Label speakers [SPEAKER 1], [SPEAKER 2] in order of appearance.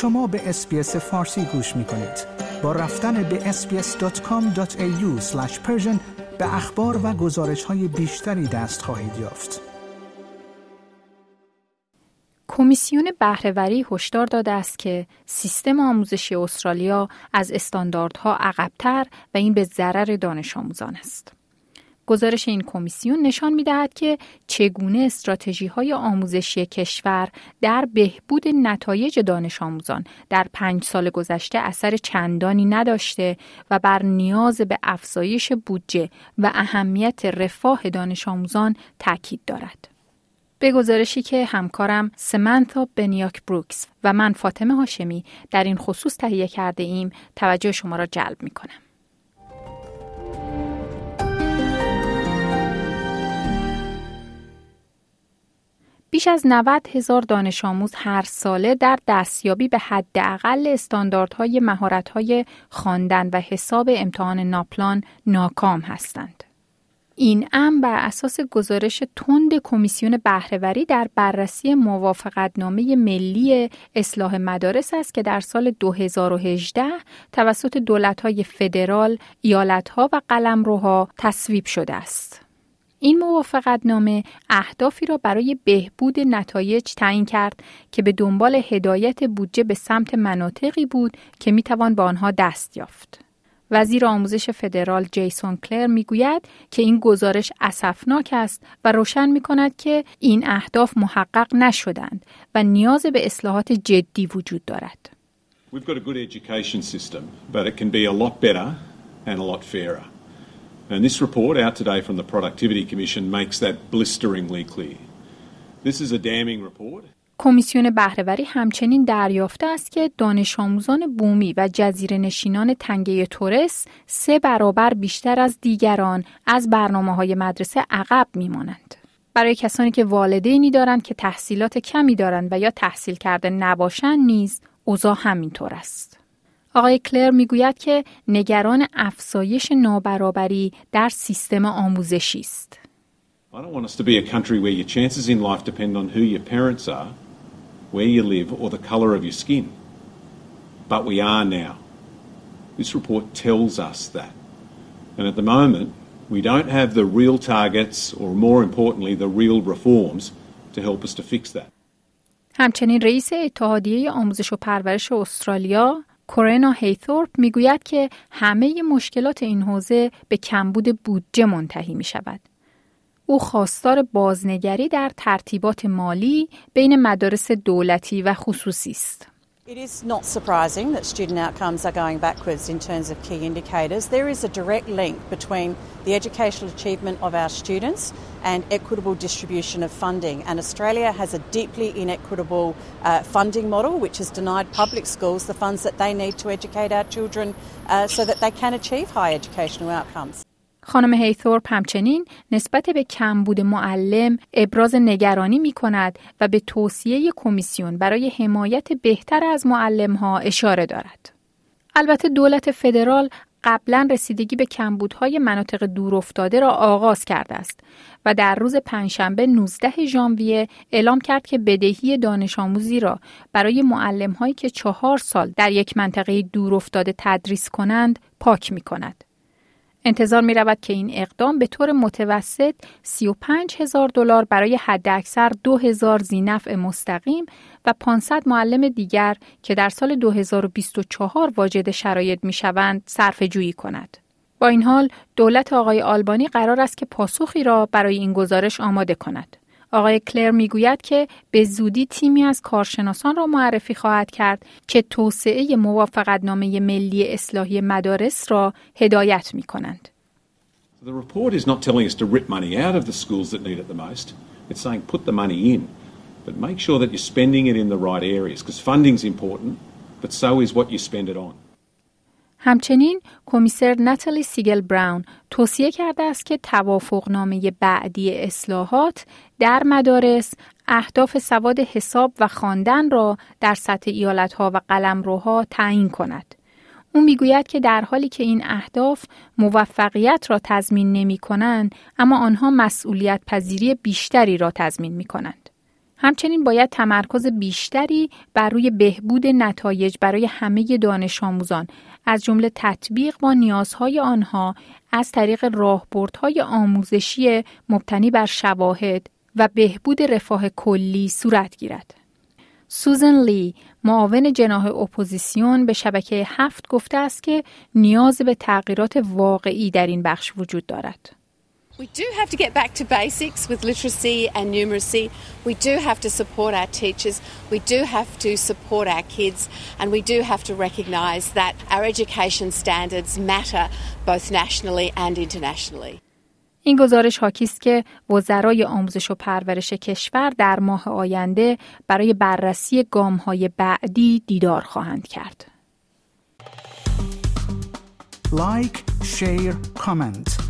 [SPEAKER 1] شما به اسپیس فارسی گوش می کنید. با رفتن به sbs.com.au به اخبار و گزارش های بیشتری دست خواهید یافت.
[SPEAKER 2] کمیسیون بهرهوری هشدار داده است که سیستم آموزشی استرالیا از استانداردها عقبتر و این به ضرر دانش آموزان است. گزارش این کمیسیون نشان می دهد که چگونه استراتژی های آموزشی کشور در بهبود نتایج دانش آموزان در پنج سال گذشته اثر چندانی نداشته و بر نیاز به افزایش بودجه و اهمیت رفاه دانش آموزان تاکید دارد. به گزارشی که همکارم سمنتا بنیاک بروکس و من فاطمه هاشمی در این خصوص تهیه کرده ایم توجه شما را جلب می کنم. بیش از 90 هزار دانش آموز هر ساله در دستیابی به حداقل استانداردهای مهارت‌های خواندن و حساب امتحان ناپلان ناکام هستند. این امر بر اساس گزارش تند کمیسیون بهرهوری در بررسی موافقتنامه ملی اصلاح مدارس است که در سال 2018 توسط دولت‌های فدرال، ایالت‌ها و قلمروها تصویب شده است. این موافقتنامه اهدافی را برای بهبود نتایج تعیین کرد که به دنبال هدایت بودجه به سمت مناطقی بود که می‌توان به آنها دست یافت. وزیر آموزش فدرال جیسون کلر می‌گوید که این گزارش اسفناک است و روشن می کند که این اهداف محقق نشدند و نیاز به اصلاحات جدی وجود دارد. We've got a good education system, but it can be a lot better and a lot fairer. And this report out today from the Productivity Commission makes that blisteringly clear. This is a damning report. کمیسیون بهرهوری همچنین دریافته است که دانش آموزان بومی و جزیره نشینان تنگه تورس سه برابر بیشتر از دیگران از برنامه های مدرسه عقب میمانند. برای کسانی که والدینی دارند که تحصیلات کمی دارند و یا تحصیل کرده نباشند نیز اوضاع همینطور است. آقای کلر می‌گوید که نگران افزایش نابرابری در سیستم آموزشی است. I don't want us to be a country where your chances in life depend on who your parents are where you live, or the colour of your skin. But we are now. This report tells us that. And at the moment, we don't have the real targets, or more importantly, the real reforms to help us to fix that. همچنین رئیس اتحادیه آموزش و پرورش استرالیا کورنا هیثورپ می‌گوید که همه مشکلات این حوزه به کمبود بودجه منتهی می شود. او خواستار بازنگری در ترتیبات مالی بین مدارس دولتی و خصوصی است. It is not surprising that student outcomes are going backwards in terms of key indicators. There is a direct link between the educational achievement of our students and equitable distribution of funding. And Australia has a deeply inequitable uh, funding model which has denied public schools the funds that they need to educate our children uh, so that they can achieve high educational outcomes. خانم هیثورپ همچنین نسبت به کمبود معلم ابراز نگرانی می کند و به توصیه کمیسیون برای حمایت بهتر از معلم ها اشاره دارد. البته دولت فدرال قبلا رسیدگی به کمبودهای مناطق دورافتاده را آغاز کرده است و در روز پنجشنبه 19 ژانویه اعلام کرد که بدهی دانش آموزی را برای معلم هایی که چهار سال در یک منطقه دورافتاده تدریس کنند پاک می کند. انتظار می رود که این اقدام به طور متوسط 35 هزار دلار برای حداکثر 2 هزار زینف مستقیم و 500 معلم دیگر که در سال 2024 واجد شرایط می شوند صرف جویی کند. با این حال دولت آقای آلبانی قرار است که پاسخی را برای این گزارش آماده کند. آقای کلر می‌گوید که به زودی تیمی از کارشناسان را معرفی خواهد کرد که توسعه موافقتنامه ملی اصلاحی مدارس را هدایت می کنند. The report is not telling us to rip money out of the schools that need it the most. It's saying put the money in, but make sure that you're spending it in the right areas because funding is important, but so is what you spend it on. همچنین کمیسر نتالی سیگل براون توصیه کرده است که توافقنامه بعدی اصلاحات در مدارس اهداف سواد حساب و خواندن را در سطح ایالتها و قلمروها تعیین کند. او می‌گوید که در حالی که این اهداف موفقیت را تضمین نمی کنند، اما آنها مسئولیت پذیری بیشتری را تضمین می کنند. همچنین باید تمرکز بیشتری بر روی بهبود نتایج برای همه دانش آموزان از جمله تطبیق با نیازهای آنها از طریق راهبردهای آموزشی مبتنی بر شواهد و بهبود رفاه کلی صورت گیرد. سوزن لی معاون جناح اپوزیسیون به شبکه هفت گفته است که نیاز به تغییرات واقعی در این بخش وجود دارد.
[SPEAKER 3] We do have to get back to basics with literacy and numeracy. We do have to support our teachers. We do have to support our kids. And we do have to recognise that our education standards matter both nationally and internationally.
[SPEAKER 2] این گزارش حاکی است که وزرای آموزش و پرورش کشور در ماه آینده برای بررسی های بعدی دیدار خواهند کرد.
[SPEAKER 1] Like, share, comment.